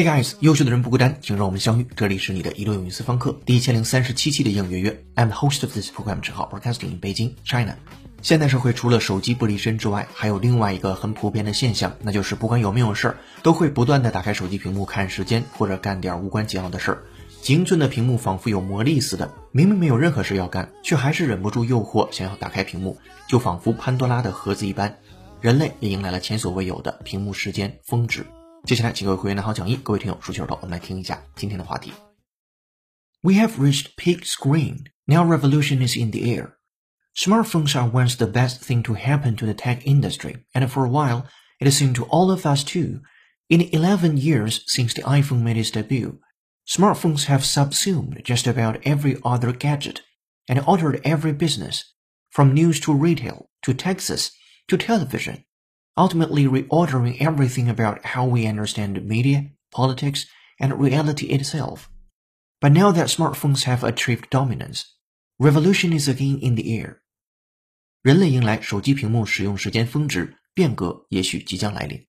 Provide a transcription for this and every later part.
Hey guys，优秀的人不孤单，请让我们相遇。这里是你的一路有语私房课第一千零三十七期的应约约。I'm the host of this program，只好 broadcasting in Beijing, China。现代社会除了手机不离身之外，还有另外一个很普遍的现象，那就是不管有没有事儿，都会不断的打开手机屏幕看时间，或者干点无关紧要的事儿。精寸的屏幕仿佛有魔力似的，明明没有任何事要干，却还是忍不住诱惑，想要打开屏幕，就仿佛潘多拉的盒子一般。人类也迎来了前所未有的屏幕时间峰值。接下来，请各位会员拿好讲义，各位听友竖起耳朵，我们来听一下今天的话题。We have reached peak screen. Now revolution is in the air. Smartphones are once the best thing to happen to the tech industry, and for a while, it seemed to all of us too. In the 11 years since the iPhone made its debut, smartphones have subsumed just about every other gadget and altered every business, from news to retail to taxes to television ultimately reordering everything about how we understand media, politics, and reality itself. But now that smartphones have achieved dominance, revolution is again in the air. 人类迎来手机屏幕使用时间峰值，变革也许即将来临。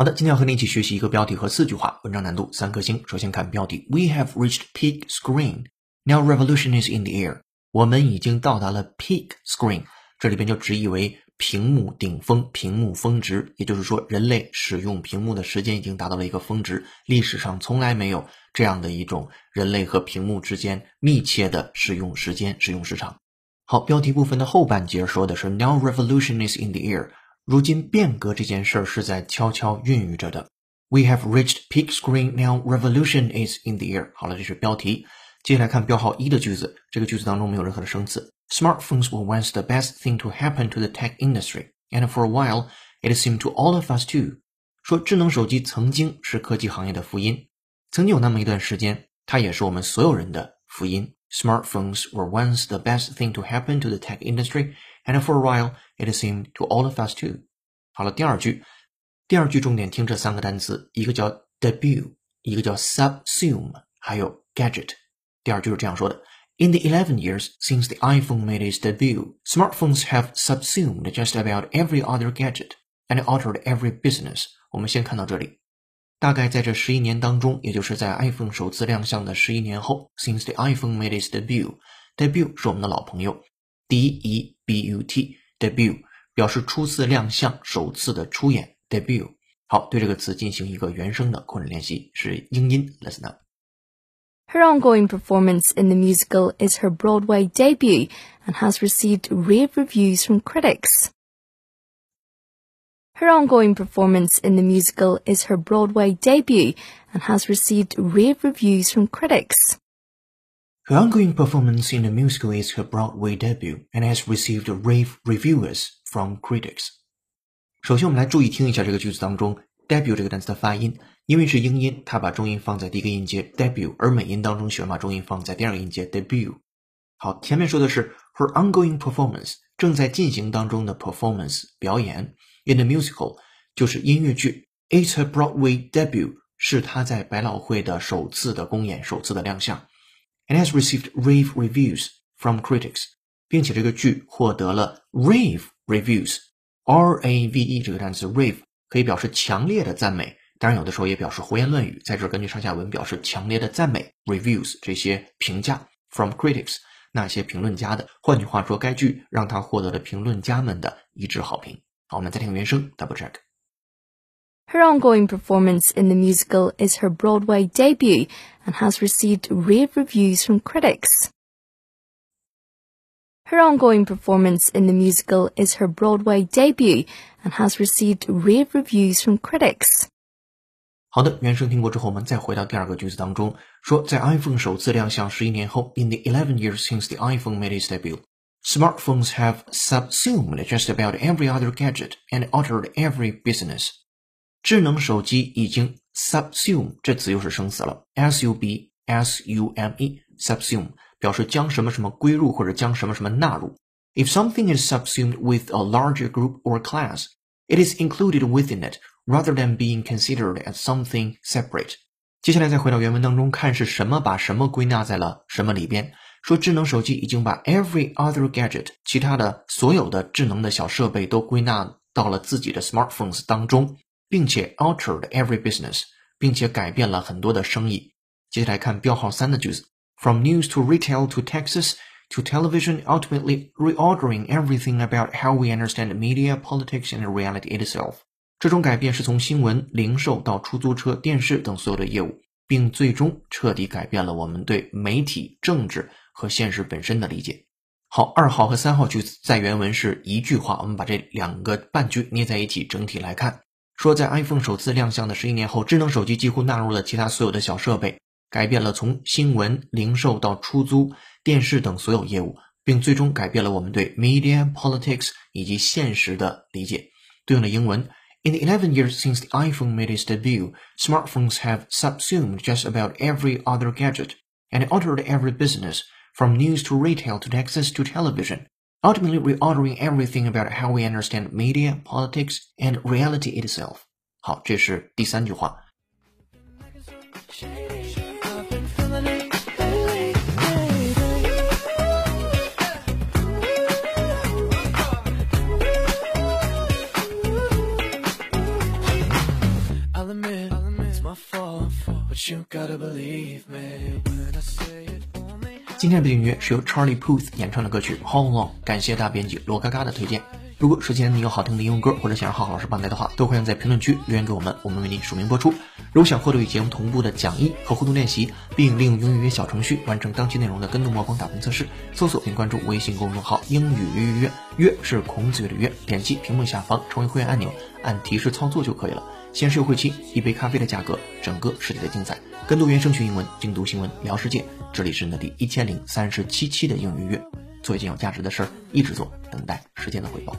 好的，今天要和你一起学习一个标题和四句话，文章难度三颗星。首先看标题：We have reached peak screen. Now revolution is in the air. 我们已经到达了 peak screen，这里边就直译为屏幕顶峰、屏幕峰值。也就是说，人类使用屏幕的时间已经达到了一个峰值，历史上从来没有这样的一种人类和屏幕之间密切的使用时间、使用时长。好，标题部分的后半节说的是 Now revolution is in the air。如今变革这件事儿是在悄悄孕育着的。We have reached peak screen now. Revolution is in the air。好了，这是标题。接下来看标号一的句子，这个句子当中没有任何的生词。Smartphones were once the best thing to happen to the tech industry, and for a while, it seemed to all of us too。说智能手机曾经是科技行业的福音，曾经有那么一段时间，它也是我们所有人的福音。Smartphones were once the best thing to happen to the tech industry, and for a while it seemed to all of us too。好了，第二句，第二句重点听这三个单词，一个叫 debut，一个叫 subsume，还有 gadget。第二句是这样说的：In the eleven years since the iPhone made its debut, smartphones have subsumed just about every other gadget and altered every business。我们先看到这里。大概在这十一年当中，也就是在 iPhone 首次亮相的十一年后，since the iPhone made its debut，debut 是我们的老朋友。D E B U T debut 表示初次亮相、首次的出演 debut。好，对这个词进行一个原声的口语练习，是英音。Listen up. Her ongoing performance in the musical is her Broadway debut and has received rave reviews from critics. Her ongoing performance in the musical is her Broadway debut and has received rave reviews from critics. Her ongoing performance in the musical is her Broadway debut and has received rave reviewers from critics. 首先，我们来注意听一下这个句子当中 debut 这个单词的发音，因为是英音，它把重音放在第一个音节 debut，而美音当中喜欢把重音放在第二个音节 debut。好，前面说的是 her ongoing performance，正在进行当中的 performance 表演 in the musical 就是音乐剧，it's her Broadway debut 是她在百老汇的首次的公演，首次的亮相。And has received rave reviews from critics，并且这个剧获得了 rave reviews。R A V E 这个单词 rave 可以表示强烈的赞美，当然有的时候也表示胡言乱语。在这根据上下文表示强烈的赞美 reviews 这些评价 from critics 那些评论家的。换句话说，该剧让他获得了评论家们的一致好评。好，我们再听原声 double check。her ongoing performance in the musical is her Broadway debut and has received rave reviews from critics. Her ongoing performance in the musical is her Broadway debut and has received rave reviews from critics. 好的，原声听过之后，我们再回到第二个句子当中，说在 iPhone 首次亮相十一年后，in the eleven years since the iPhone made its debut, smartphones have subsumed just about every other gadget and altered every business. 智能手机已经 subsume 这词又是生词了，s u b s u m e subsume 表示将什么什么归入或者将什么什么纳入。If something is subsumed with a larger group or class, it is included within it rather than being considered as something separate. 接下来再回到原文当中，看是什么把什么归纳在了什么里边。说智能手机已经把 every other gadget 其他的所有的智能的小设备都归纳到了自己的 smartphones 当中，并且 altered every business，并且改变了很多的生意。接下来看标号三的句子：From news to retail to Texas to television, ultimately reordering everything about how we understand media, politics, and reality itself。这种改变是从新闻、零售到出租车、电视等所有的业务，并最终彻底改变了我们对媒体、政治和现实本身的理解。好，二号和三号句子在原文是一句话，我们把这两个半句捏在一起，整体来看，说在 iPhone 首次亮相的十一年后，智能手机几乎纳入了其他所有的小设备，改变了从新闻、零售到出租、电视等所有业务，并最终改变了我们对 media、politics 以及现实的理解。对应的英文：In the eleven years since the iPhone made its debut, smartphones have subsumed just about every other gadget and altered every business. from news to retail to access to television, ultimately reordering everything about how we understand media, politics, and reality itself. 好，这是第三句话。You gotta believe me when I say it. 今天的背景音乐是由 Charlie Puth 演唱的歌曲 How Long，感谢大编辑罗嘎嘎的推荐。如果手机前你有好听的英文歌，或者想让浩浩老师帮带的话，都欢迎在评论区留言给我们，我们为您署名播出。如果想获得与节目同步的讲义和互动练习，并利用英语约小程序完成当期内容的跟读模仿打分测试，搜索并关注微信公众号“英语约约约”，约是孔子约的约，点击屏幕下方成为会员按钮，按提示操作就可以了。限时优惠期，一杯咖啡的价格，整个世界的精彩。跟读原声学英文，精读新闻聊世界。这里是你的第一千零三十七期的英语月，做一件有价值的事儿，一直做，等待时间的回报。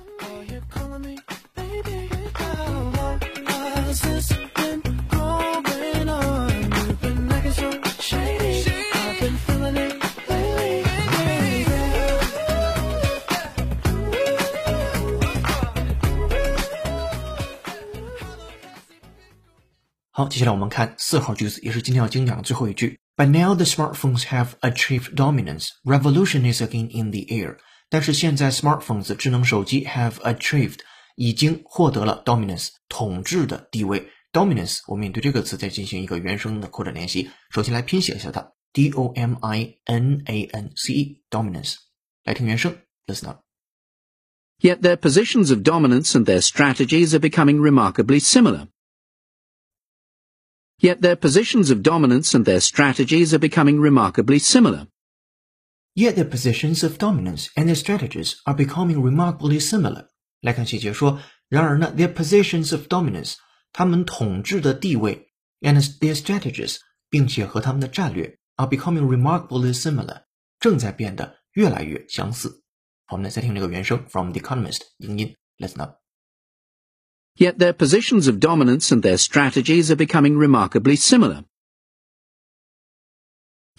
好，接下来我们看四号句子，也是今天要精讲的最后一句。But now the smartphones have achieved dominance. Revolution is again in the air. 但是现在 smartphones 智能手机 have achieved 已经获得了 dominance 统治的地位。dominance 我们也对这个词再进行一个原声的扩展练习。首先来拼写一下它，d o m i n a n c e dominance。来听原声，listen up. Yet their positions of dominance and their strategies are becoming remarkably similar. Yet their positions of dominance and their strategies are becoming remarkably similar. Yet their positions of dominance and their strategies are becoming remarkably similar. 来看细节说，然而呢，their positions of dominance，他们统治的地位，and their strategies，并且和他们的战略，are becoming remarkably similar，正在变得越来越相似。好，我们来再听这个原声，from The Economist，英音，listen up。 Yet their positions of dominance and their strategies are becoming remarkably similar.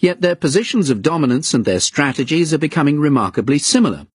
Yet their positions of dominance and their strategies are becoming remarkably similar.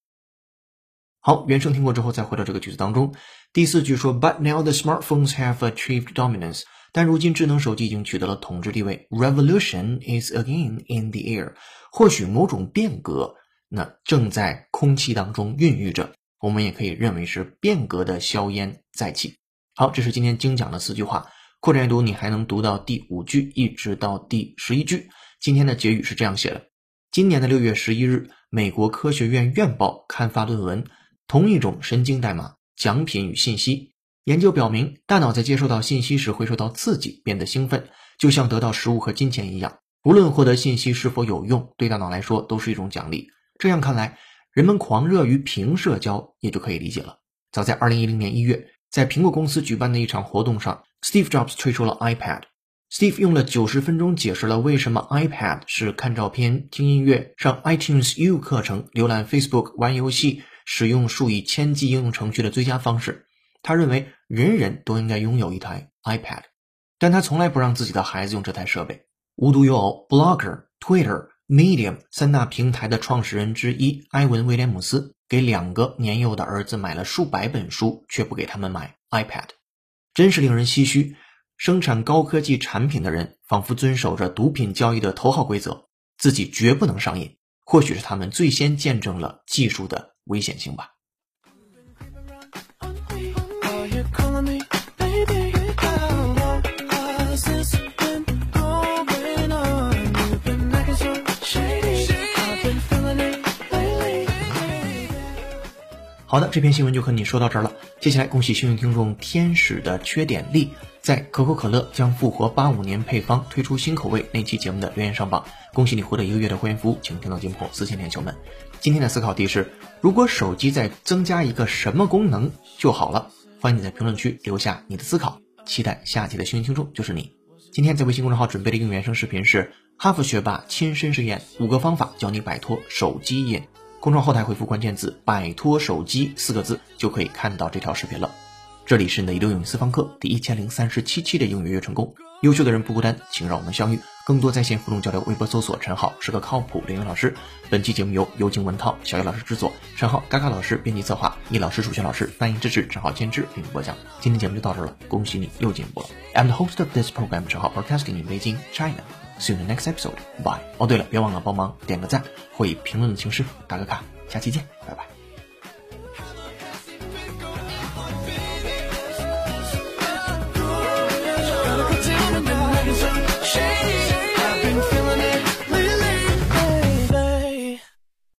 好，原声听过之后，再回到这个句子当中。第四句说，But now the smartphones have achieved dominance。但如今智能手机已经取得了统治地位。Revolution is again in the air。或许某种变革，那正在空气当中孕育着。 我们也可以认为是变革的硝烟再起。好，这是今天精讲的四句话。扩展阅读，你还能读到第五句一直到第十一句。今天的结语是这样写的：今年的六月十一日，美国科学院院报刊发论文《同一种神经代码：奖品与信息》。研究表明，大脑在接收到信息时会受到刺激，变得兴奋，就像得到食物和金钱一样。无论获得信息是否有用，对大脑来说都是一种奖励。这样看来。人们狂热于屏社交也就可以理解了。早在二零一零年一月，在苹果公司举办的一场活动上，Steve Jobs 推出了 iPad。Steve 用了九十分钟解释了为什么 iPad 是看照片、听音乐、上 iTunes U 课程、浏览 Facebook、玩游戏、使用数以千计应用程序的最佳方式。他认为人人都应该拥有一台 iPad，但他从来不让自己的孩子用这台设备。无独有偶，Blogger、Twitter。Medium 三大平台的创始人之一埃文·威廉姆斯给两个年幼的儿子买了数百本书，却不给他们买 iPad，真是令人唏嘘。生产高科技产品的人仿佛遵守着毒品交易的头号规则，自己绝不能上瘾。或许是他们最先见证了技术的危险性吧。好的，这篇新闻就和你说到这儿了。接下来，恭喜幸运听众天使的缺点力在可口可乐将复活八五年配方推出新口味那期节目的留言上榜，恭喜你获得一个月的会员服务，请听到节目后私信连球们。今天的思考题是：如果手机再增加一个什么功能就好了？欢迎你在评论区留下你的思考，期待下期的幸运听众就是你。今天在微信公众号准备的应援声视频是哈佛学霸亲身实验五个方法教你摆脱手机瘾。公众后台回复关键字“摆脱手机”四个字，就可以看到这条视频了。这里是你的一流英语私房课第一千零三十七期的英语月成功。优秀的人不孤单，请让我们相遇。更多在线互动交流，微博搜索“陈浩是个靠谱的英语老师”。本期节目由尤静文涛、小叶老师制作，陈浩、嘎嘎老师编辑策划，易老师、楚轩老师翻译支持，陈浩监制并播讲。今天节目就到这了，恭喜你又进步了。I'm the host of this program，陈浩 broadcasting in Beijing, China. See you in the next episode. Bye. 哦，对了，别忘了帮忙点个赞会以评论的形式打个卡。下期见，拜拜。